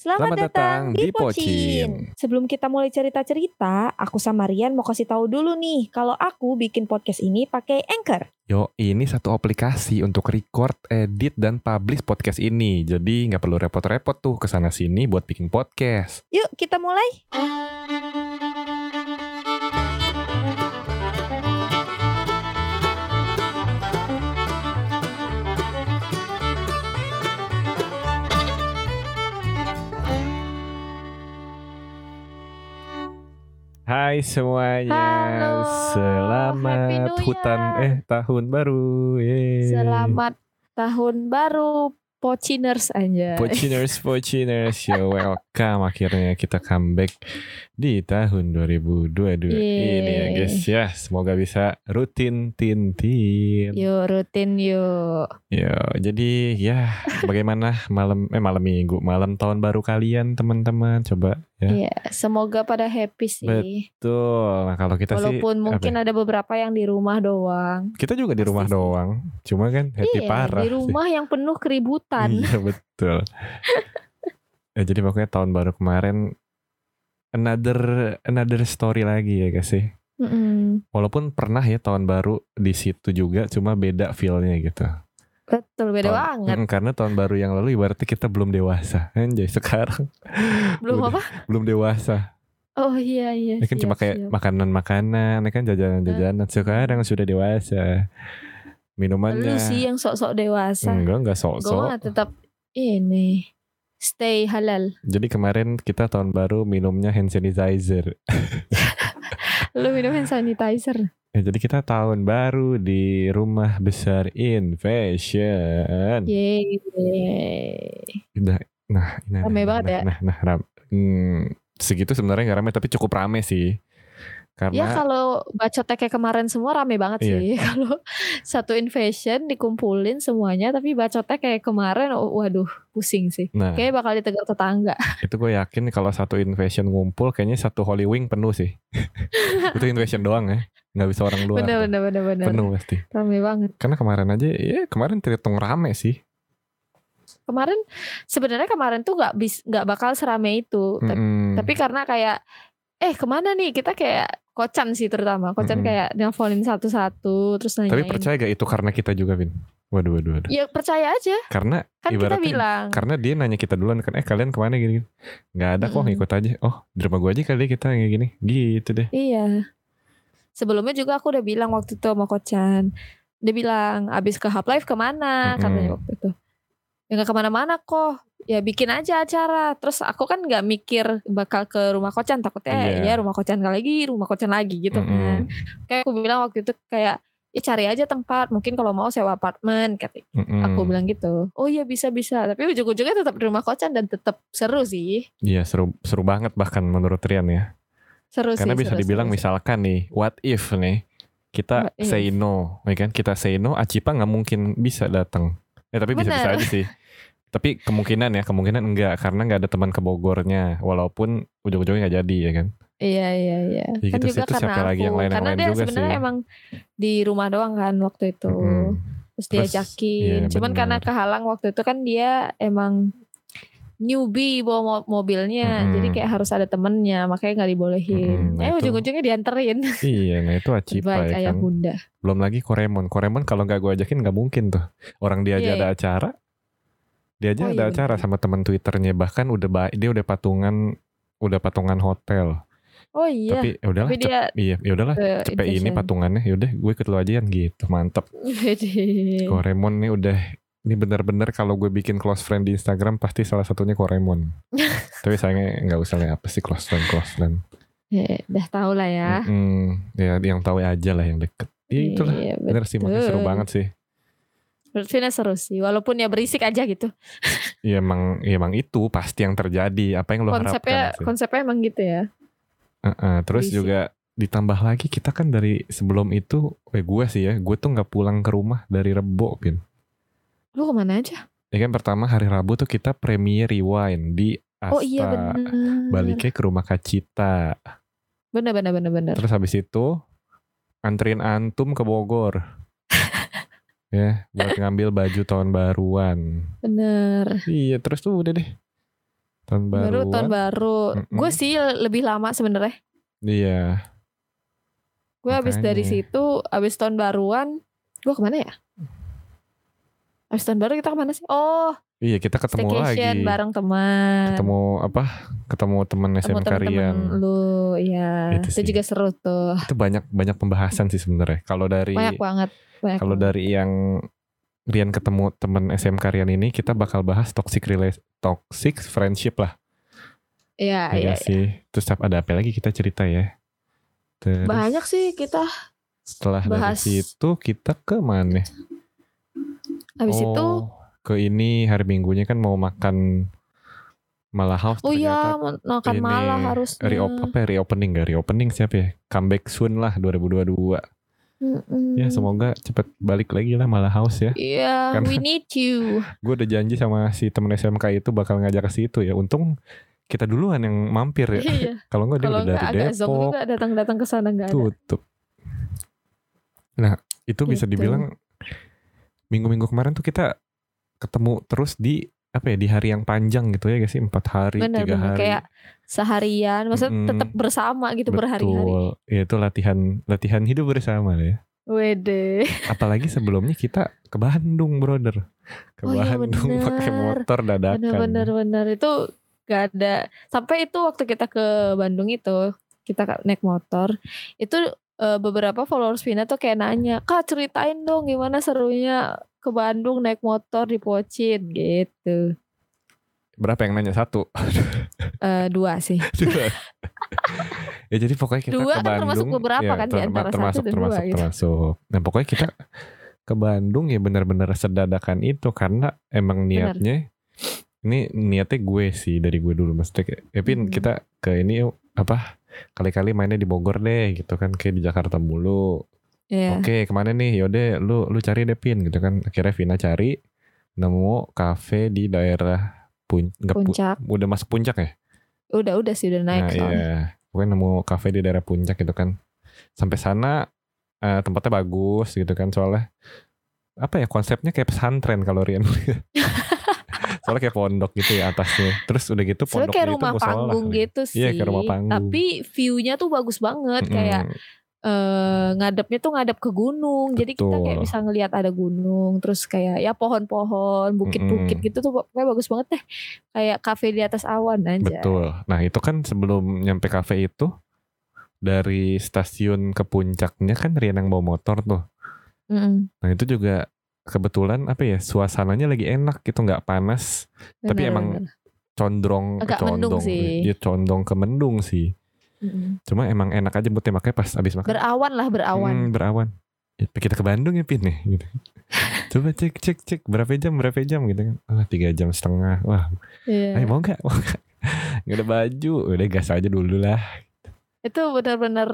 Selamat, Selamat datang di Pocin. Sebelum kita mulai cerita-cerita, aku sama Rian mau kasih tahu dulu nih kalau aku bikin podcast ini pakai Anchor. Yo, ini satu aplikasi untuk record, edit, dan publish podcast ini. Jadi nggak perlu repot-repot tuh ke sana sini buat bikin podcast. Yuk kita mulai. Hai semuanya, Halo, selamat hutan eh tahun baru. Yeay. Selamat tahun baru Pociners aja. Pociners, Pociners, yo welcome akhirnya kita comeback di tahun 2022 ini ya Yeay. guys ya. Semoga bisa rutin tintin. Yuk rutin yuk. Ya, jadi ya bagaimana malam eh malam minggu, malam tahun baru kalian teman-teman coba ya. Iya, semoga pada happy sih. Betul. Nah, kalau kita Walaupun sih mungkin apa ya? ada beberapa yang di rumah doang. kita juga di pasti rumah sih. doang. Cuma kan happy iya, parah di sih. rumah yang penuh keributan. Iya, betul. ya, jadi pokoknya tahun baru kemarin another another story lagi ya guys sih. Mm-mm. Walaupun pernah ya tahun baru di situ juga cuma beda feel-nya gitu. Betul, beda Tahun- banget. Mm, karena tahun baru yang lalu ibaratnya kita belum dewasa. Anjay, sekarang Belum udah- apa? belum dewasa. Oh iya iya. Ini kan cuma siap, kayak siap. makanan-makanan, ini kan jajanan-jajanan. Sekarang sudah dewasa. Minumannya Lu sih yang sok-sok dewasa. enggak enggak Gue sok-sok. mah tetap ini stay halal. Jadi kemarin kita tahun baru minumnya hand sanitizer. Lu minum hand sanitizer. Ya, jadi kita tahun baru di rumah besar Invasion. Yeay. Udah, nah, nah, Rame nah, banget nah, ya. Nah, nah, ram- hmm, segitu sebenarnya nggak rame tapi cukup rame sih. Ya Karena kalau bacotnya kayak kemarin semua rame banget Iya. sih. Kalau satu invasion dikumpulin semuanya tapi bacotnya kayak kemarin oh, waduh pusing sih. nah, Kayaknya bakal ditegur tetangga. itu gue yakin kalau satu Invasion ngumpul kayaknya satu Holy Wing penuh sih. itu Invasion doang ya. nggak bisa orang luar. Bener bener bener bener. Penuh pasti. Rame banget. Karena kemarin aja ya kemarin terhitung rame sih. Kemarin sebenarnya kemarin tuh nggak bis nggak bakal serame itu. Tapi, Mm-mm. tapi karena kayak eh ke mana nih kita kayak kocan sih terutama kocan Mm-mm. kayak nelfonin satu-satu terus nanyain. Tapi percaya gak itu karena kita juga, Vin? Waduh, waduh, waduh. Ya percaya aja Karena kan kita bilang. karena dia nanya kita duluan kan, eh kalian ke mana gini? gini. Nggak ada kok Mm-mm. ngikut aja. Oh, di rumah gue aja kali kita kayak gini. Gitu deh. Iya. Sebelumnya juga aku udah bilang waktu itu sama kocan. Dia bilang abis ke Half Life ke mana Mm-mm. katanya waktu itu. Ya gak ke mana-mana kok. Ya bikin aja acara. Terus aku kan gak mikir bakal ke rumah kocan. Takutnya Iya. ya rumah kocan kali lagi, rumah kocan lagi gitu kan. Mm-mm. Kayak aku bilang waktu itu kayak ya cari aja tempat. Mungkin kalau mau sewa apartemen. Kata Mm-mm. Aku bilang gitu. Oh iya bisa-bisa. Tapi ujung-ujungnya tetap di rumah kocan dan tetap seru sih. Iya seru seru banget bahkan menurut Rian ya. Seru Karena sih. bisa seru, dibilang seru, misalkan nih, what if nih kita What if? say no, ya kan? Kita say no, Acipa nggak mungkin bisa datang. Ya tapi bisa-bisa aja sih. Tapi kemungkinan ya, kemungkinan enggak karena nggak ada teman ke Bogornya, walaupun ujung-ujungnya nggak jadi ya kan. Iya iya iya. Ya kan gitu sih, juga terus karena siapa lagi yang aku. lain- yang karena lain dia juga sebenarnya sih. emang di rumah doang kan waktu itu. Mm-mm. Terus Terus, diajakin. iya, Cuman karena benar. kehalang waktu itu kan dia emang newbie bawa mo- mobilnya. Mm-mm. Jadi kayak harus ada temennya. Makanya nggak dibolehin. Mm-mm, nah eh itu. ujung-ujungnya dianterin. Iya, nah itu Acipa ya ayah kan. bunda. Belum lagi Koremon. Koremon kalau nggak gue ajakin nggak mungkin tuh. Orang dia aja Iya, ada acara. Dia aja Oh, ada iya, acara bener. sama teman Twitternya. Bahkan udah ba- dia udah patungan udah patungan hotel. Oh iya. Tapi ya udahlah. Tapi cep- dia iya, ya udahlah. ke Cepet ini patungannya. Yaudah, gue ikut lu aja kan gitu. Mantep. Koremon nih udah ini bener-bener kalau gue bikin close friend di Instagram pasti salah satunya Koremon. Tapi sayangnya nggak usah lah apa sih close friend close friend. Ya, udah tau lah ya. Mm-mm. ya yang tahu aja lah yang deket. Ya itulah. Iya, Bener sih makanya seru banget sih. Menurut Vina seru sih. Walaupun ya berisik aja gitu. Ya emang, ya emang itu pasti yang terjadi. Apa yang lo konsepnya harapkan sih. konsepnya emang gitu ya. Heeh, terus Berisik. juga ditambah lagi kita kan dari sebelum itu, eh gue sih ya, gue tuh nggak pulang ke rumah dari Rebo, Pin. Lu ke mana aja? Ya kan pertama hari Rabu tuh kita premier rewind di Asta. Oh iya. Baliknya ke rumah Kacita. Bener bener bener bener. Terus habis itu anterin antum ke Bogor. Ya, buat ngambil baju tahun baruan. Bener. Iya, terus tuh udah deh. Tahun baru baru. tahun baru. Mm-mm. Gue sih lebih lama sebenarnya. Iya. Gue habis dari situ, habis tahun baruan, gue ke mana ya? Habis tahun baru kita ke mana sih? Oh, Iya kita ketemu staycation lagi. bareng teman. Ketemu apa? Ketemu teman Ketemu SMK Rian. lu, ya. Itu Itu, sih. juga seru tuh. Itu banyak banyak pembahasan sih sebenarnya. Kalau dari Banyak banget. Banyak kalau banget. dari yang Rian ketemu teman SMK Rian ini kita bakal bahas toxic relation toxic friendship lah. Iya, Ya iya. nggak sih. Terus ada apa lagi kita cerita ya? Terus Banyak sih kita. setelah dari bahas. situ kita ke mana? Habis itu, Oh, ke ini hari Minggunya kan mau makan Malah House oh iya, makan ini malah harusnya. reop apa ya, reopening gak reopening siapa ya comeback soon lah 2022 Mm-mm. ya semoga cepet balik lagi lah malah house ya Iya, Karena- we need you. gue udah janji sama si temen SMK itu bakal ngajak ke situ ya untung kita duluan yang mampir ya Iya. kalau nggak dia Kalau udah dari agak Depok juga datang-datang ke sana nggak ada. tutup nah itu bisa Gitu. dibilang minggu-minggu kemarin tuh kita ketemu terus di apa ya di hari yang panjang gitu ya guys sih empat hari Bener tiga bener hari kayak seharian, maksudnya Mm-mm. tetap bersama gitu berhari-hari. Ya, itu latihan latihan hidup bersama ya. Wede. Apalagi sebelumnya kita ke Bandung, brother. Ke Oh iya, Bandung pakai bener. motor dadakan. Bener-bener bener itu gak ada. Sampai itu waktu kita ke Bandung itu kita naik motor itu eh, beberapa followers Vina tuh kayak nanya, kak ceritain dong gimana serunya ke Bandung naik motor di Pocin gitu. Berapa yang nanya satu? Eh, dua sih. Dua. ya jadi pokoknya kita Dua ke kan Bandung. termasuk beberapa kan, di terma- antara satu termasuk dan termasuk dua gitu. termasuk. Nah pokoknya kita ke Bandung ya benar-benar sedadakan itu karena emang Bener. niatnya ini niatnya gue sih dari gue dulu maksudnya kayak ya Pin, Hmm. kita ke ini apa kali-kali mainnya di Bogor deh gitu kan kayak di Jakarta mulu Iya. Oke, ke mana nih? Yaudah, lu lu cari deh Pin gitu kan. Akhirnya Vina cari nemu kafe di daerah pun nggak pu- Puncak. udah masuk puncak ya? Udah udah sih udah naik nah, soalnya. iya. Pokoknya nemu kafe di daerah puncak gitu kan. Sampai sana eh, tempatnya bagus gitu kan soalnya apa ya konsepnya kayak pesantren kalau Rian soalnya kayak pondok gitu ya atasnya terus udah gitu pondok kayak itu rumah panggung gitu sih. Iya, kayak rumah panggung. Tapi view-nya tuh bagus banget Mm-mm. kayak eh ngadepnya tuh ngadep ke gunung. Jadi kita kayak bisa ngelihat ada gunung, terus kayak ya pohon-pohon, bukit-bukit Mm-mm. gitu tuh pokoknya bagus banget deh. Kayak kafe di atas awan aja. Betul. Nah itu kan sebelum nyampe kafe itu dari stasiun ke puncaknya kan Rian yang bawa motor tuh. Mm-mm. Nah itu juga kebetulan apa ya suasananya lagi enak gitu nggak panas Tapi Bener, emang bener. condong Agak condong mendung sih. ya condong ke mendung sih. Mm-mm. Cuma emang enak aja moodnya makanya pas abis makan berawan lah berawan. hmm, berawan. Ya, kita ke Bandung ya Pin nih gitu. Coba cek cek cek berapa jam berapa jam gitu kan. Wah tiga jam setengah. Wah Iya. ayo mau nggak? Mau nggak? Nggak ada baju. Udah gas aja dulu lah. Itu benar-benar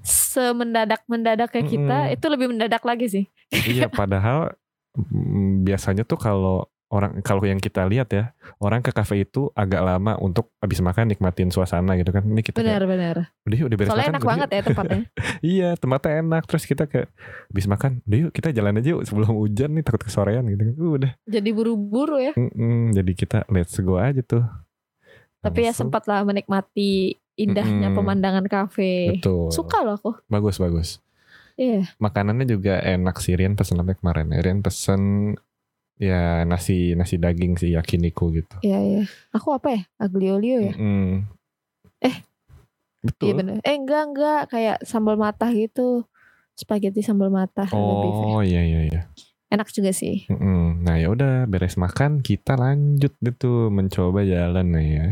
semendadak mendadaknya kita Mm-mm. itu lebih mendadak lagi sih. iya padahal mm, biasanya tuh kalau orang kalau yang kita lihat ya orang ke kafe itu agak lama untuk habis makan nikmatin suasana gitu kan ini kita kayak, Benar-benar. udah yuk udah beres Soalnya makan enak udah banget yuk." ya tempatnya. iya tempatnya enak terus kita kayak habis makan udah yuk kita jalan aja yuk sebelum hujan nih takut kesorean gitu kan Uh, udah Jadi buru-buru ya. Mm-mm, jadi kita let's go aja tuh Tapi ya Langsung. sempat lah menikmati indahnya Mm-mm. pemandangan kafe. betul Suka loh aku. bagus bagus Iya. makanannya juga enak sih Rian pesen apa kemarin Rian pesen ya nasi nasi daging sih yakiniku gitu Iya iya. Aku apa ya? Aglio olio ya? Mm-mm. Eh. betul Iya bener. Eh enggak enggak kayak sambal matah gitu. Spaghetti sambal matah. Oh iya iya iya. Enak juga sih. Mm-mm. Nah ya udah beres makan kita lanjut tuh mencoba jalan nih ya.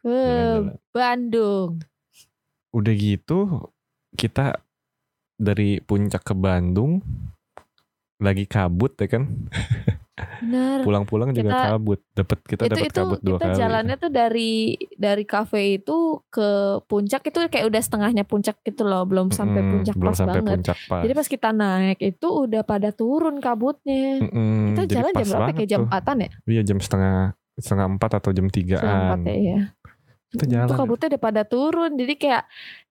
Ke Jalan-jalan. Bandung. Udah gitu kita dari puncak ke Bandung lagi kabut ya kan. Bener. Pulang-pulang juga Kita- kabut. Dapat kita itu dapat itu kabut dua kita kali. jalannya tuh dari dari kafe itu ke puncak itu kayak udah setengahnya puncak gitu loh belum sampai Mm-mm, puncak belum pas sampai banget puncak pas. jadi pas kita naik itu udah pada turun kabutnya Mm-mm, kita jalan jam berapa kayak jam empatan ya Iya jam setengah setengah empat atau jam setengah tigaan. ya, ya. Kita itu jalan. kabutnya udah pada turun jadi kayak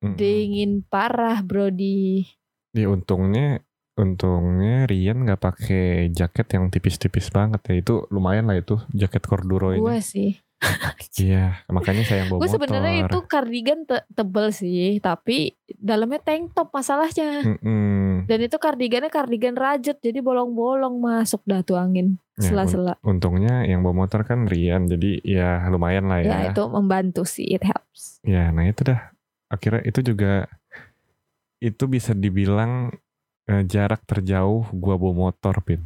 Mm-mm. dingin parah bro di Ya untungnya untungnya Rian nggak pakai jaket yang tipis-tipis banget ya itu lumayan lah itu jaket corduro ini. gue sih Iya, makanya saya yang bawa gue sebenarnya itu kardigan te- tebel sih, tapi dalamnya tank top masalahnya. Mm-mm. Dan itu kardigannya kardigan rajut, jadi bolong-bolong masuk dah tuh angin Ya, sela-sela. Untungnya yang bawa motor kan Rian, jadi ya lumayan lah ya. Ya itu membantu sih, it helps. Ya, nah itu dah. Akhirnya itu juga itu bisa dibilang eh, jarak terjauh gua bawa motor, Pin.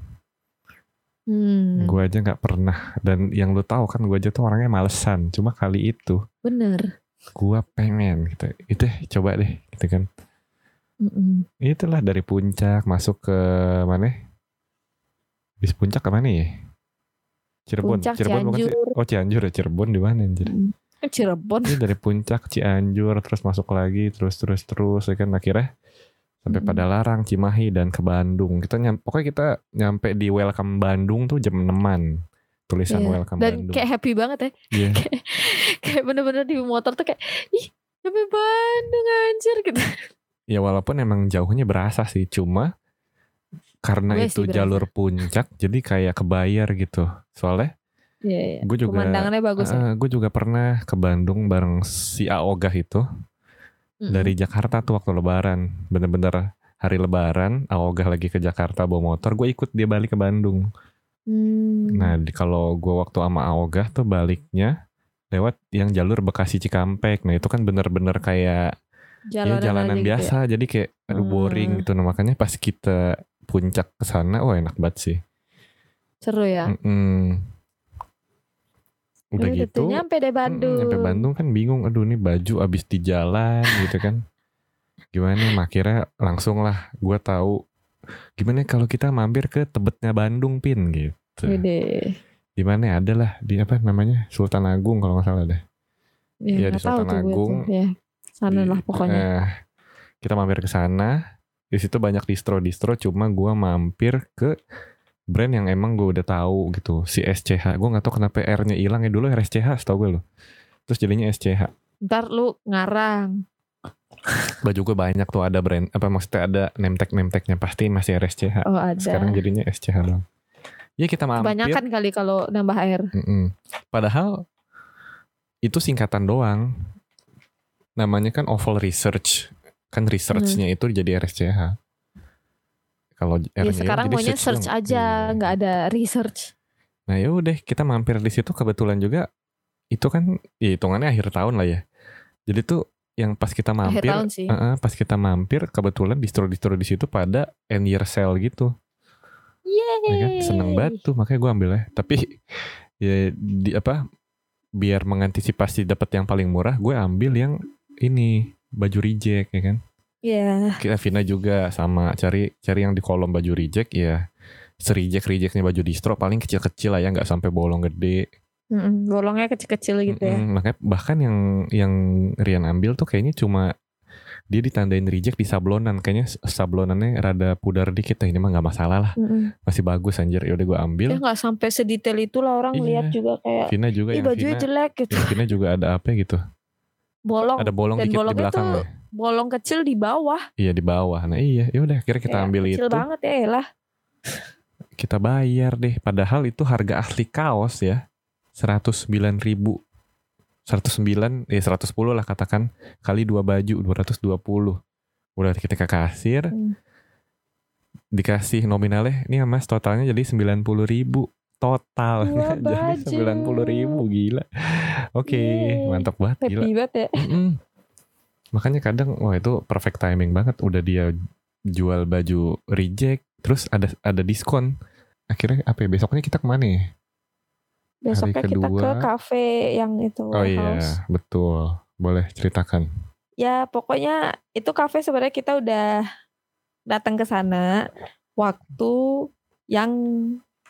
Hmm, Gua aja nggak pernah dan yang lu tahu kan gua aja tuh orangnya malesan. Cuma kali itu bener. gua pengen gitu. Itu coba deh gitu kan. Mm-mm. Itulah dari puncak masuk ke mana? Bis puncak ke mana ya? Cirebon, Puncak, Cirebon bukan? Cianjur. Oh Cianjur ya, Cirebon di mana anjir? Cirebon. Ini dari puncak Cianjur terus masuk lagi terus terus terus ya kan akhirnya sampai Mm. pada Larang, Cimahi dan ke Bandung. Kita nyam, pokoknya kita nyampe di Welcome Bandung tuh jam 6-an. Tulisan Iya. Welcome Dan Bandung. kayak happy banget ya. Iya. kayak bener-bener di motor tuh kayak, ih sampai Bandung anjir gitu. Ya walaupun emang jauhnya berasa sih, cuma karena Gue itu jalur puncak jadi kayak kebayar gitu. Soalnya Iya, iya. gue juga Pemandangannya bagus ya. gue juga pernah ke Bandung bareng si Aogah itu Dari Jakarta tuh waktu lebaran. Bener-bener hari lebaran, Aogah lagi ke Jakarta bawa motor, gue ikut dia balik ke Bandung. Hmm. Nah, di, kalau gue waktu sama Aogah tuh baliknya lewat yang jalur Bekasi Cikampek. Nah, itu kan bener-bener kayak jalanan, ya jalanan aja gitu biasa. Jadi kayak aduh boring Hmm. gitu. Nah, makanya pas kita puncak ke sana, wah enak banget sih. ya. Seru ya. Mm-mm. Udah Udah gitu. nyampe deh Bandung. Nyampe Bandung kan bingung, aduh nih baju abis di jalan gitu kan. Gimana akhirnya langsung lah gue tahu gimana kalau kita mampir ke Tebetnya Bandung pin gitu. Wede. Di mana ya? ada lah di apa namanya Sultan Agung kalau nggak salah deh. Ya, Iya, di tahu Sultan tuh gue Agung. tuh. Ya, sana Di- lah pokoknya. eh, kita mampir ke sana. Di situ banyak distro-distro, cuma gua mampir ke brand yang emang gue udah tahu gitu. Si SCH. Gue nggak tahu kenapa R-nya hilang ya dulu RSCH, setahu gue loh. Terus jadinya SCH. Ntar lu ngarang. Baju gue banyak tuh ada brand apa maksudnya ada name tag name tagnya pasti masih RSCH. Oh ada. Sekarang jadinya SCH dong. Ya kita mampir. Kebanyakan kali kalau nambah air. Mm-mm. Padahal itu singkatan doang. Namanya kan Oval Research. Kan researchnya itu jadi RSCH. Kalau R-nya Ya sekarang jadi maunya search dong. aja, Iya. nggak ada research. Nah ya udah kita mampir di situ kebetulan juga itu kan ya hitungannya akhir tahun lah ya. Jadi tuh yang pas kita Akhir mampir, tahun sih. uh-uh, pas kita mampir kebetulan distro-distro di situ pada end year sale gitu. Yeay. ya kan seneng banget tuh makanya gue ambil ya tapi ya di apa biar mengantisipasi dapat yang paling murah gue ambil yang ini baju reject ya kan Iya. kita Vina juga sama cari cari yang di kolom baju reject ya sereject rejectnya baju distro paling kecil-kecil lah ya nggak sampai bolong gede Mm-mm, bolongnya kecil-kecil gitu ya. Mm-mm, makanya bahkan yang yang Rian ambil tuh kayaknya cuma dia ditandain reject di sablonan kayaknya sablonannya rada pudar dikit ya ini mah nggak masalah lah Mm-mm. masih bagus anjir yaudah gue ambil Ya nggak sampai sedetail itu lah orang Iya. lihat juga kayak Vina juga ih bajunya Vina jelek gitu. Vina juga ada apa gitu Bolong. ada bolong Dan dikit di bolongnya belakang tuh lah Bolong kecil di bawah. iya di bawah nah iya ya udah akhirnya kita Ya, ambil kecil itu banget ya lah. kita bayar deh padahal itu harga asli kaos ya 109 ribu 109 eh 110 lah katakan kali dua baju 220 udah kita ke kasir Hmm. dikasih nominalnya ini ya mas totalnya jadi 90 ribu total jadi baju. 90 ribu gila oke Yeay. mantap banget gila Happy banget ya. Mm-mm. Makanya kadang wah itu perfect timing banget udah dia jual baju reject terus ada ada diskon. Akhirnya apa ya besoknya kita ke mana ya? Besoknya kita kedua. ke cafe yang itu Oh iya, warehouse. betul. Boleh ceritakan. Ya pokoknya itu cafe sebenarnya kita udah datang ke sana waktu yang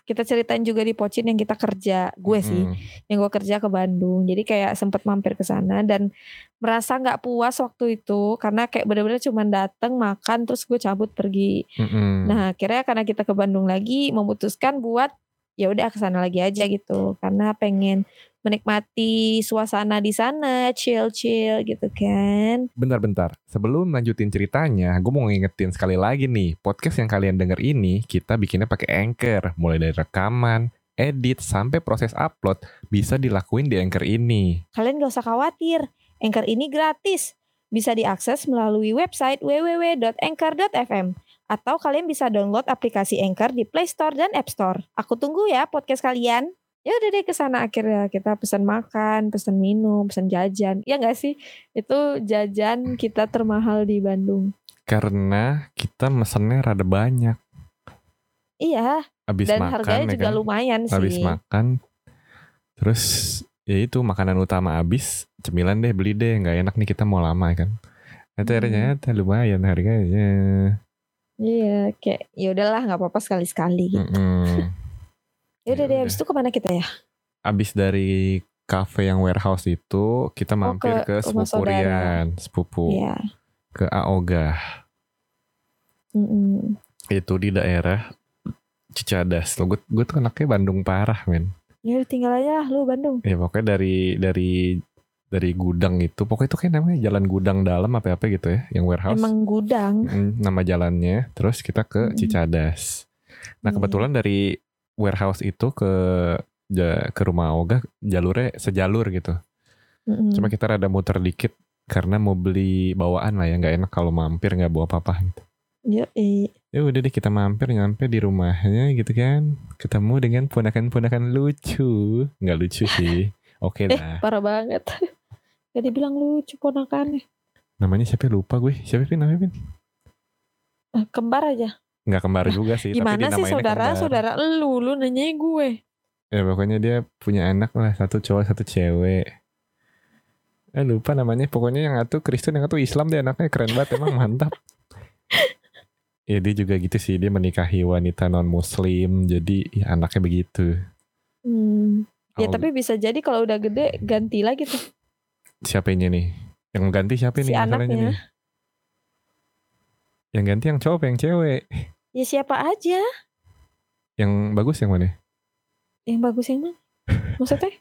kita ceritain juga di Pocin yang kita kerja gue sih Mm, yang gue kerja ke Bandung. Jadi kayak sempet mampir ke sana dan merasa nggak puas waktu itu karena kayak bener-bener cuma datang makan terus gue cabut pergi. Mm-mm. nah akhirnya karena kita ke Bandung lagi memutuskan buat ya udah ke sana lagi aja gitu. Karena pengen menikmati suasana di sana chill-chill gitu kan. Bentar-bentar, sebelum lanjutin ceritanya, gue mau ngingetin sekali lagi nih, podcast yang kalian denger ini kita bikinnya pakai Anchor, mulai dari rekaman, edit sampai proses upload bisa dilakuin di Anchor ini. Kalian gak usah khawatir, Anchor ini gratis. Bisa diakses melalui website www.anchor.fm atau kalian bisa download aplikasi Anchor di Play Store dan App Store. Aku tunggu ya podcast kalian. Ya udah deh ke sana akhirnya kita pesan makan, pesan minum, pesan jajan. Ya nggak sih? Itu jajan kita termahal di Bandung. Karena kita mesennya rada banyak. Iya, Abis dan makan harganya ya juga kan. lumayan sih. Habis makan terus ya itu makanan utama habis cemilan deh beli deh nggak enak nih kita mau lama kan itu Hmm. ternyata lumayan harganya Iya, kayak ya udahlah nggak apa-apa sekali-sekali gitu. Mm-mm. Ya udah Ya deh, habis itu ke mana kita ya? abis dari cafe yang warehouse itu kita mampir Oh, ke ke, rumah sepupu saudara. Rian sepupu Iya. ke Aoga Mm-mm. itu di daerah Cicadas lo gue gue tuh anaknya Bandung parah men Ya tinggal aja lu Bandung. ya pokoknya dari dari dari gudang itu. Pokoknya itu kayak namanya jalan gudang dalam apa apa gitu ya yang warehouse. Emang gudang. Mm, nama jalannya. Terus kita ke Mm-mm. Cicadas. Nah Iya. kebetulan dari warehouse itu ke ja- ke rumah Oga jalurnya sejalur gitu. Mm-mm. cuma kita rada muter dikit karena mau beli bawaan lah ya nggak enak kalau mampir nggak bawa apa-apa gitu. Eh, ya udah deh kita mampir nyampe di rumahnya gitu kan. Ketemu dengan ponakan-ponakan lucu. Nggak lucu sih. Oke eh lah. parah banget. Gak dibilang lucu ponakannya. namanya siapa lupa gue siapa pin namanya pin Eh, Kembar aja. nggak kembar juga sih tapi Gimana sih dinamainnya saudara kembar. saudara lu lu nanyain gue. ya pokoknya dia punya anak lah satu cowok satu cewek eh lupa namanya pokoknya yang satu Kristen yang satu Islam deh anaknya keren banget emang mantap ya dia juga gitu sih dia menikahi wanita non muslim jadi ya anaknya begitu Hmm. Ya Au- tapi bisa jadi kalau udah gede ganti lagi tuh. Siapa ini nih yang ganti siapa Si nih anaknya. nih yang ganti yang cowok yang cewek Ya siapa aja yang bagus yang mana yang bagus yang mana? Maksudnya?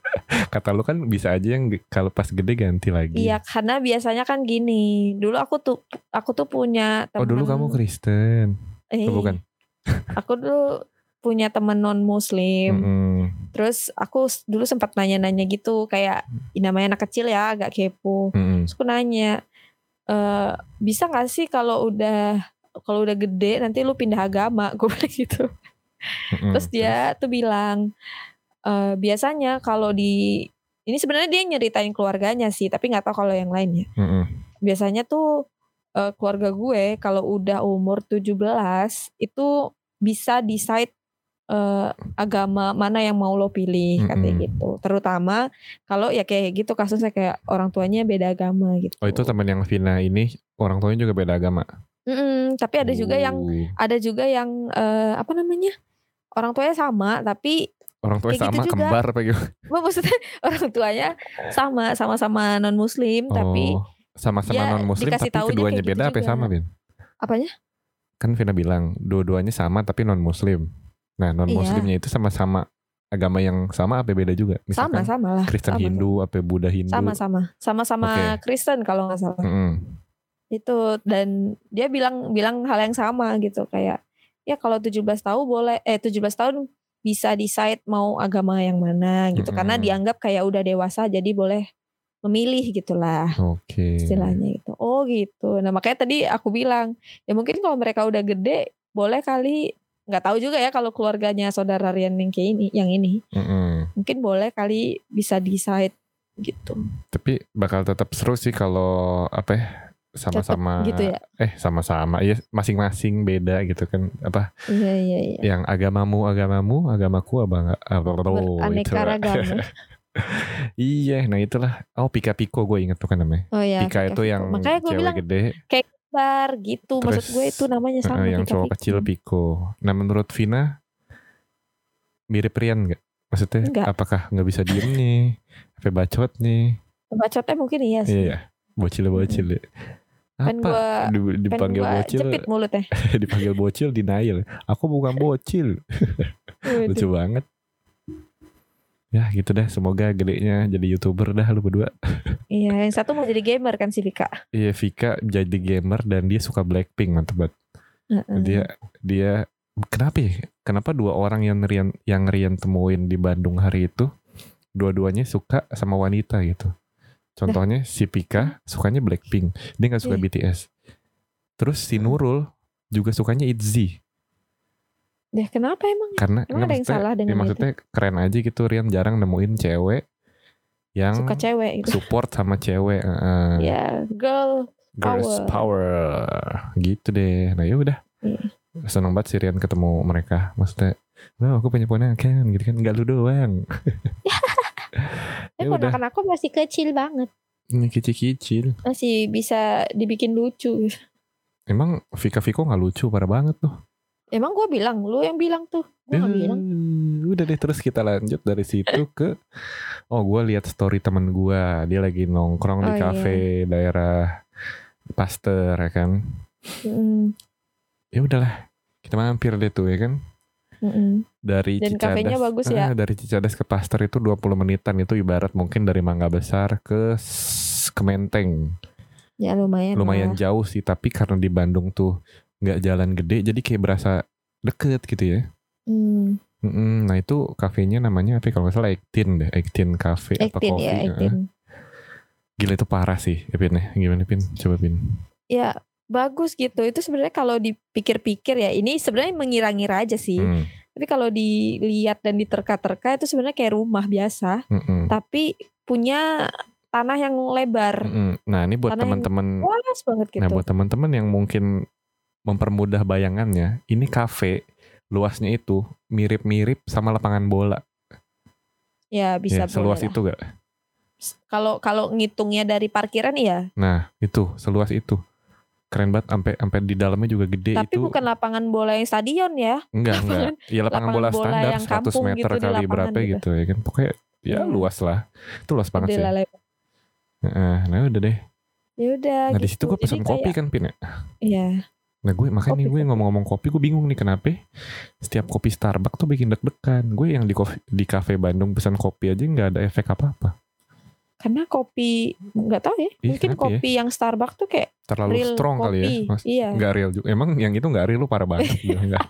kata lu kan bisa aja yang kalau pas gede ganti lagi Iya karena biasanya kan gini. Dulu aku tuh aku tuh punya teman. oh dulu kamu Kristen Eh, oh, bukan Aku dulu punya teman non muslim. Terus aku dulu sempat nanya-nanya gitu kayak "Ih, namanya anak kecil ya agak kepo. Mm-mm. Terus aku nanya eh bisa gak sih kalau udah kalau udah gede nanti lu pindah agama gue bilang gitu. Mm-mm. Terus dia tuh bilang eh biasanya kalau di ini sebenarnya dia nyeritain keluarganya sih tapi nggak tahu kalau yang lainnya. Mm-mm. Biasanya tuh eh, keluarga gue kalau udah umur 17 itu bisa decide eh, agama mana yang mau lo pilih katanya Mm-mm. gitu. Terutama kalau ya kayak gitu kasusnya kayak orang tuanya beda agama gitu. Oh itu teman yang Vina ini orang tuanya juga beda agama. Mm-mm, tapi ada juga yang Oh. ada juga yang eh, apa namanya orang tuanya sama tapi orang tuanya gitu sama juga. kembar apa gitu. Maksudnya orang tuanya sama sama-sama non muslim tapi Oh, sama-sama dia non muslim tapi keduanya gitu beda apa juga. sama Bin? apanya Kan Vina bilang dua-duanya sama tapi non muslim. Nah non Iya. muslimnya itu sama-sama agama yang sama apa beda juga? sama Misalkan sama lah Kristen sama, Hindu apa Buddha Hindu? sama sama sama-sama Oke. Kristen kalau nggak salah Mm-mm. itu dan dia bilang bilang hal yang sama gitu kayak ya kalau 17 tahun boleh eh 17 tahun bisa decide mau agama yang mana gitu karena Mm-mm. dianggap kayak udah dewasa jadi boleh memilih gitulah Oke. istilahnya gitu. Oh gitu. Nah makanya tadi aku bilang ya mungkin kalau mereka udah gede boleh kali nggak tahu juga ya kalau keluarganya saudara Rian yang kayak ini yang ini Mm-mm. mungkin boleh kali bisa decide gitu. Tapi bakal tetap seru sih kalau apa ya sama-sama gitu ya. eh sama-sama ya masing-masing beda gitu kan apa Iya iya iya. yang agamamu agamamu agamaku apa enggak apa Beraneka ragam. iya nah itulah oh Pika Piko gue inget tuh kan namanya Oh iya. Pika itu Pika. yang makanya gue cewek bilang gede bar gitu. Maksud Terus, gue itu namanya sama eh, yang Pika cowok kecil Piko nah menurut Vina mirip Rian nggak? Maksudnya Nggak. apakah nggak bisa diem nih? Apa bacot nih? Bacotnya mungkin iya sih. iya bocil bocil. Pengen apa? gua- Di- Pengen dipanggil gue bocil. jepit mulutnya. dipanggil bocil denial. Aku bukan bocil. Lucu banget ya gitu dah semoga gedenya jadi youtuber dah lu berdua Iya, yang satu mau jadi gamer kan si Pika. iya Vika jadi gamer dan dia suka Blackpink mantep banget Heeh. dia dia kenapa ya? Kenapa dua orang yang Rian yang Rian temuin di Bandung hari itu dua-duanya suka sama wanita gitu. Contohnya si Pika sukanya Blackpink, dia nggak suka Ih. BTS. Terus si Nurul juga sukanya ITZY Deh kenapa emang? karena Emang nggak, ada yang salah dengan ya, maksudnya keren aja gitu Rian jarang nemuin cewek yang Suka cewek gitu. support sama cewek. heeh. Ya, girl. Girls Power. power. gitu deh. Nah ya udah. Iya. Seneng banget sih Rian ketemu mereka. Maksudnya, wah aku punya ponakan gitu kan. Gak lu doang. Ya udah. ponakan aku masih kecil banget. Ini kicil-kicil. Masih bisa dibikin lucu. Emang Vika Viko gak lucu parah banget tuh. Emang gue bilang, lu yang bilang tuh. Gue gak bilang. Udah deh terus kita lanjut dari situ ke Oh gue lihat story temen gue Dia lagi nongkrong di Oh, iya. kafe daerah Pasteur ya kan Mm-mm, Ya udahlah Kita mampir deh tuh ya kan mm-mm. dari Dan Cicadas kafenya bagus ya. Ah, dari Cicadas ke Pasteur itu 20 menitan itu ibarat mungkin dari Mangga Besar ke S- ke Menteng Ya lumayan. lumayan lah. jauh sih tapi karena di Bandung tuh nggak jalan gede jadi kayak berasa deket gitu ya Hmm, Mm-mm, nah itu kafenya namanya apa ya? kalau nggak salah Ektin deh Ektin Cafe apa Ektin Coffee ya. Ektin. gila itu parah sih Epin ya gimana Pin coba Pin Ya bagus gitu. Itu sebenarnya kalau dipikir-pikir ya, ini sebenarnya mengira-ngira aja sih. Hmm, Tapi kalau dilihat dan diterka-terka itu sebenarnya kayak rumah biasa, mm-mm, tapi punya tanah yang lebar. mm-mm. nah ini buat yang teman-teman Luas banget gitu. Nah buat teman-teman yang mungkin mempermudah bayangannya, ini kafe luasnya itu mirip-mirip sama lapangan bola. ya bisa ya, seluas lah. itu gak? Kalau kalau ngitungnya dari parkiran iya, Nah itu seluas itu. Keren banget sampai sampai di dalamnya juga gede tapi itu. bukan lapangan bola yang stadion ya. enggak enggak. Iya lapangan, lapangan bola bola standar yang 100 kampung meter gitu di kali berapa gitu. gitu. ya kan. Pokoknya ya Iya. luas lah. Itu luas banget sih. lebar. Heeh, nah udah deh. Ya udah Nah di gitu. situ gue Jadi pesen kopi kayak- kan Pin ya. Iya. Nah gue makanya nih Kopi, gue kopi. ngomong-ngomong kopi gue bingung nih kenapa setiap kopi Starbucks tuh bikin deg-degan. Gue yang di kopi, di cafe Bandung pesan kopi aja nggak ada efek apa-apa. Karena kopi nggak tahu ya. Ih, Mungkin kenapa ya? kopi yang Starbucks tuh kayak Terlalu real strong kopi. kali ya. Mas, Iya. Nggak real juga. Emang yang itu nggak real lu parah banget. Nggak.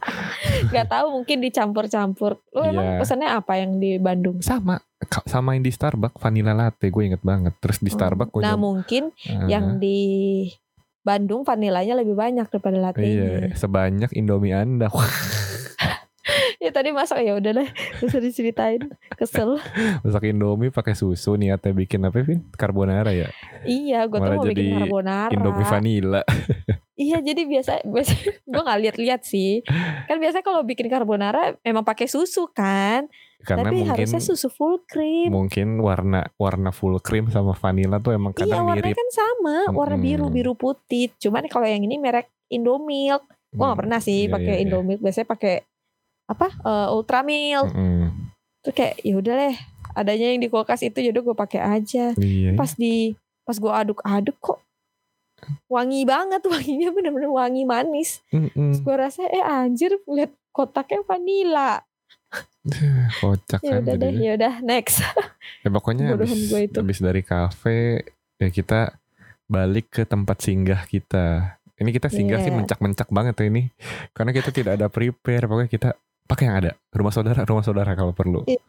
Nggak tahu mungkin dicampur-campur. Lu emang Iya. pesannya apa yang di Bandung? Sama sama yang di Starbucks vanilla latte gue inget banget. Terus di Starbucks gue Nah mungkin Eh, yang di Bandung vanilanya lebih banyak daripada Iya, latte-nya. sebanyak Indomie Anda. ya tadi masak ya udah deh, bisa diceritain. Kesel. Masak Indomie pakai susu niatnya bikin apa Vin? Carbonara ya. iya, gue tuh mau bikin carbonara. Indomie vanilla. Iya, jadi biasa biasa gue nggak lihat-lihat sih. Kan biasa kalau bikin carbonara memang pakai susu kan. Karena Tapi mungkin harusnya susu full cream. mungkin warna warna full cream sama vanilla tuh emang Iya, kadang warnanya mirip. kan sama, warna Mm-mm. biru biru putih. Cuman kalau yang ini merek Indomilk. Gue nggak Hmm, pernah sih iya, pakai iya, iya. Indomilk. Biasanya pakai apa? eh, Ultramilk. Mm-mm. Terus kayak ya udah deh, adanya yang di kulkas itu jadi gue pakai aja. Iya. Pas di pas gue aduk-aduk kok wangi banget, wanginya bener-bener wangi manis. Mm-mm. Terus gue rasa eh anjir lihat kotaknya vanilla. Kocak Ya kan udah deh, ya udah next. Ya pokoknya habis, Bodohan itu. habis dari kafe ya kita balik ke tempat singgah kita. Ini kita singgah sih Iya. mencak-mencak banget ya ini. Karena kita tidak ada prepare, pokoknya kita pakai yang ada. Rumah saudara, rumah saudara kalau perlu. Iya.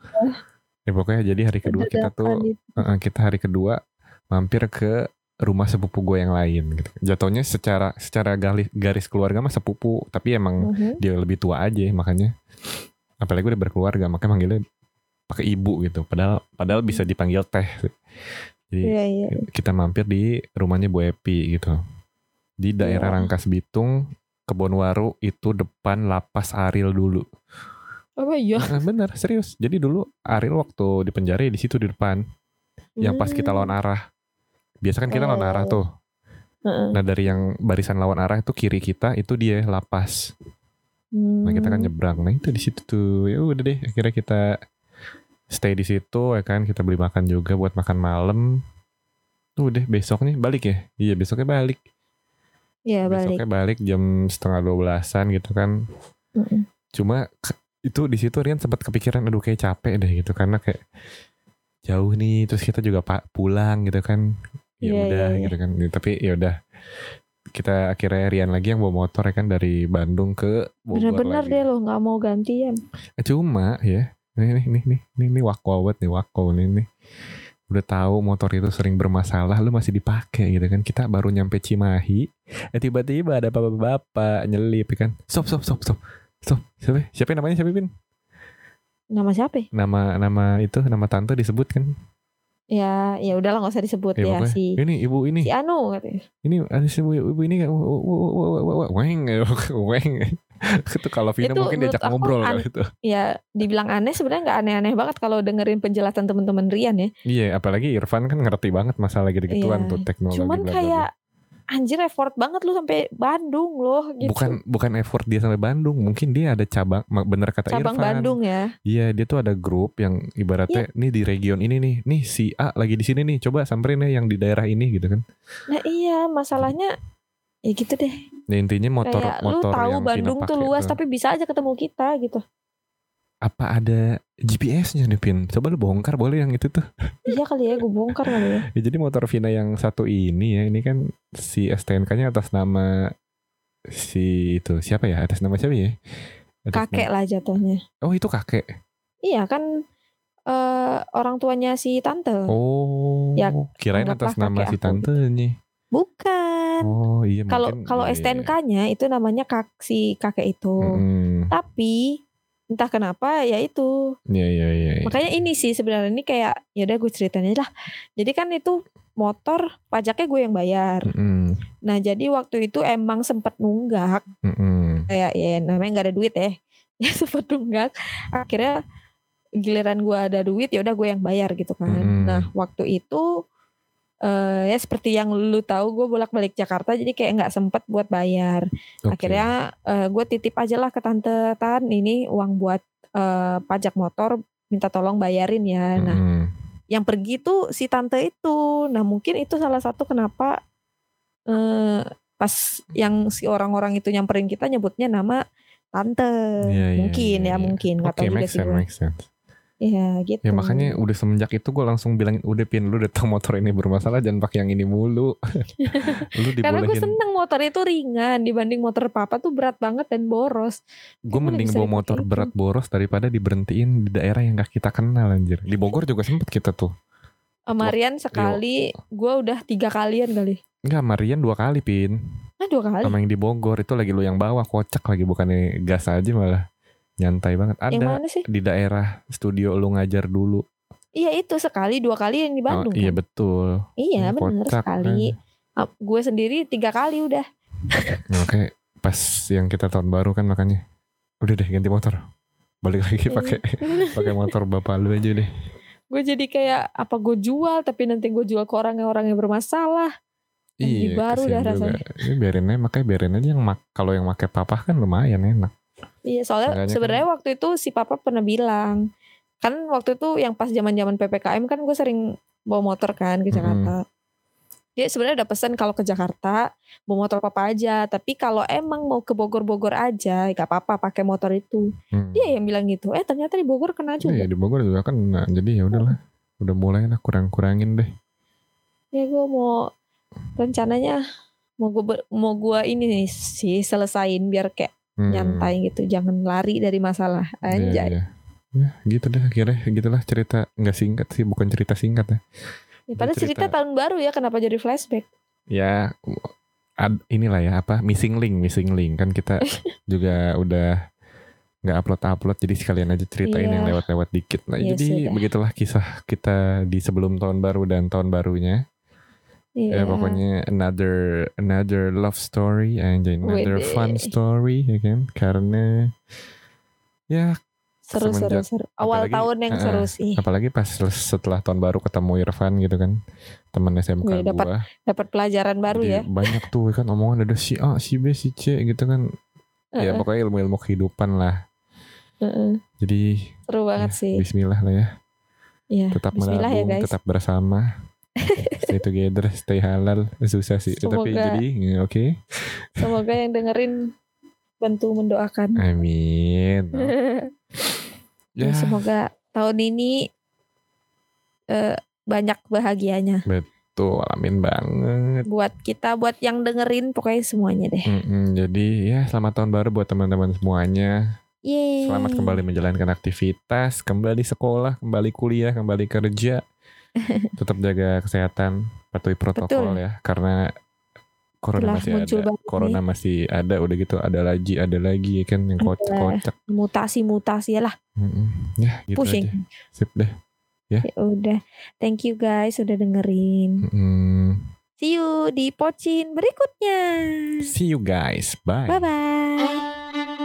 Ya pokoknya jadi hari kedua kita tuh kita hari kedua mampir ke rumah sepupu gue yang lain gitu. Jatuhnya secara secara garis, garis keluarga mah sepupu, tapi emang Mhm. dia lebih tua aja makanya apalagi udah berkeluarga makanya manggilnya pakai ibu gitu. Padahal padahal bisa dipanggil teh jadi Iya iya. kita mampir di rumahnya Bu Epi gitu. Di daerah Iya. Rangkas Bitung Kebonwaru itu depan lapas Aril dulu. Apa iya? Nah, bener serius. Jadi dulu Aril waktu di penjara ya di situ di depan. Yang pas kita lawan arah. Biasa kan kita lawan Oh. arah tuh. Nah dari yang barisan lawan arah itu kiri kita itu dia lapas Nah kita kan Hmm. nyebrang. Nah itu di situ tuh. Ya udah deh. Akhirnya kita stay di situ ya kan. Kita beli makan juga buat makan malam. Udah besoknya balik ya. Iya besoknya balik. Iya balik. Besoknya balik jam setengah dua belasan gitu kan. Mm-mm. Cuma itu di situ Rian sempat kepikiran aduh kayak capek deh gitu karena kayak jauh nih terus kita juga pak pulang gitu kan ya Iya, udah iya, iya. gitu kan tapi ya udah kita akhirnya Rian lagi yang bawa motor ya kan dari Bandung ke Bogor Bener-bener deh lo nggak mau gantian. Eh, Cuma ya, nih nih nih nih nih, nih wako nih wako nih nih. Udah tahu motor itu sering bermasalah, lu masih dipakai gitu kan. Kita baru nyampe Cimahi, eh tiba-tiba ada bapak-bapak nyelip ya kan. Stop stop stop stop. Stop. Siapa? Siapa namanya siapa Pin? Nama siapa? Nama nama itu nama tante disebut kan. Ya, ya udahlah nggak usah disebut Ya, ya, pokoknya, si Ini ibu ini. si Anu katanya. Ini ada si ibu, ibu ini kan weng weng. Itu kalau Vina Itu mungkin diajak ngobrol an- kali itu. Ya, dibilang aneh sebenarnya nggak aneh-aneh banget kalau dengerin penjelasan teman-teman Rian ya. Iya, apalagi Irfan kan ngerti banget masalah gitu-gituan Iya. tuh teknologi. Cuman kayak anjir effort banget lu sampai Bandung loh gitu. bukan bukan effort dia sampai Bandung, mungkin dia ada cabang bener kata cabang Irfan. Bandung ya. Iya, dia tuh ada grup yang ibaratnya nih di region ini nih, nih si A lagi di sini nih, coba samperin ya yang di daerah ini gitu kan. Nah iya masalahnya ya gitu deh. Ya intinya motor kayak lu motor tahu yang Bandung tuh luas tuh. tapi bisa aja ketemu kita gitu. Apa ada GPS-nya nih Pin? Coba lu bongkar boleh yang itu tuh. iya kali ya gue bongkar kali ya. Ya, jadi motor Vina yang satu ini ya, ini kan si STNK-nya atas nama si itu siapa ya? Atas nama siapa ya? Atas Kakek nama- lah jatuhnya. Oh itu kakek. Iya kan eh orang tuanya si tante. Oh, Ya, kirain atas nama si aku tantenya. Bukan. Oh iya Kalau kalau iya. STNK-nya itu namanya kak si kakek itu. Mm-mm. Tapi entah kenapa ya itu. Iya iya iya. iya. Makanya ini sih sebenarnya ini kayak ya udah gue ceritain aja lah. Jadi kan itu motor pajaknya gue yang bayar. Mm-mm. Nah jadi waktu itu emang sempet nunggak Mm-mm. kayak ya namanya nggak ada duit ya. Ya sempet nunggak. Akhirnya giliran gue ada duit ya udah gue yang bayar gitu kan. Mm-mm. Nah waktu itu eh ya seperti yang lu tahu gue bolak-balik Jakarta jadi kayak nggak sempet buat bayar. Oke. Akhirnya eh, gue titip aja lah ke tante Tan ini uang buat eh, pajak motor minta tolong bayarin ya. Nah Mm-mm. yang pergi tuh si tante itu. Nah mungkin itu salah satu kenapa eh, pas yang si orang-orang itu nyamperin kita nyebutnya nama tante. Iya, iya, mungkin iya, ya iya. mungkin nggak Oke, tahu juga sih sense, Iya gitu. Ya makanya udah semenjak itu gue langsung bilangin udah pin lu tau motor ini bermasalah jangan pakai yang ini mulu. lu Karena gue seneng motor itu ringan dibanding motor papa tuh berat banget dan boros. Gue mending bawa motor dipakai berat boros daripada diberhentiin di daerah yang gak kita kenal anjir. Di Bogor juga sempet kita tuh. Sama Rian sekali, gue udah tiga kalian kali. Enggak, Marian dua kali pin. Nah dua kali. Sama yang di Bogor itu lagi lu yang bawa kocak lagi bukannya gas aja malah nyantai banget. Yang Ada mana sih? di daerah studio lu ngajar dulu. Iya itu sekali dua kali yang di Bandung. oh, iya kan? betul. Iya kocak, sekali. Ah, Gue sendiri tiga kali udah. Oke, pas yang kita tahun baru kan makanya udah deh ganti motor. Balik lagi pakai pakai motor bapak lu aja deh. gue jadi kayak apa gue jual tapi nanti gue jual ke orang yang orang yang bermasalah. Yang di baru dah rasanya. Ini biarin aja makanya biarin aja yang mak kalau yang pakai papa kan lumayan enak. Iya soalnya kan- sebenarnya waktu itu si papa pernah bilang kan waktu itu yang pas zaman zaman ppkm kan gue sering bawa motor kan ke. Jakarta. Dia sebenarnya udah pesan kalau ke Jakarta bawa motor papa aja tapi kalau emang mau ke Bogor-Bogor aja gak apa-apa pakai motor itu. Hmm. Dia yang bilang gitu. Eh ternyata di Bogor kena juga. Iya di Bogor juga kan nah, jadi ya udahlah. Udah mulai lah kurang-kurangin deh. Ya gue mau rencananya mau gue mau gue ini nih sih selesain biar kayak Hmm. nyantai gitu jangan lari dari masalah Iya, anjay iya. Ya, gitu deh akhirnya gitulah cerita nggak singkat sih bukan cerita singkat ya. ya, padahal cerita. cerita. tahun baru ya kenapa jadi flashback Ya ad, inilah ya apa missing link missing link kan kita juga udah nggak upload upload jadi sekalian aja ceritain Iya. yang lewat-lewat dikit. Nah Iya, jadi sudah. begitulah kisah kita di sebelum tahun baru dan tahun barunya. Ya Iya. pokoknya another another love story anjay another Wede. fun story ya kan? Karena ya seru seru seru. Awal apalagi- tahun yang eh, seru sih. apalagi pas setelah tahun baru ketemu Irfan gitu kan teman SMK Wih, dapat dapat pelajaran baru Jadi ya. banyak tuh kan? Omongan ada si A si B si C gitu kan. Ya Heeh, pokoknya ilmu-ilmu kehidupan lah. Heeh. jadi seru banget ya, sih. Bismillah lah ya. Ya tetap Bismillah ya menabung guys. tetap bersama stay together stay halal susah sih tapi Semoga- jadi ya, oke semoga yang dengerin bantu mendoakan amin Ya, ya semoga tahun ini eh, banyak bahagianya Betul, amin banget. buat kita, buat yang dengerin pokoknya semuanya deh. Mm-mm, jadi ya selamat tahun baru buat teman-teman semuanya. Yeay. Selamat kembali menjalankan aktivitas, kembali sekolah, kembali kuliah, kembali kerja. Tetap jaga kesehatan, patuhi protokol Betul. ya, karena corona Telah masih muncul ada. Corona masih ada, udah gitu ada lagi, ada lagi ya kan yang kocak-kocak. Mutasi-mutasi lah, Mm-mm, Ya gitu pushing. aja. Sip deh. Ya udah. Thank you guys sudah dengerin. Mm, See you di pocin berikutnya. see you guys. Bye. Bye bye.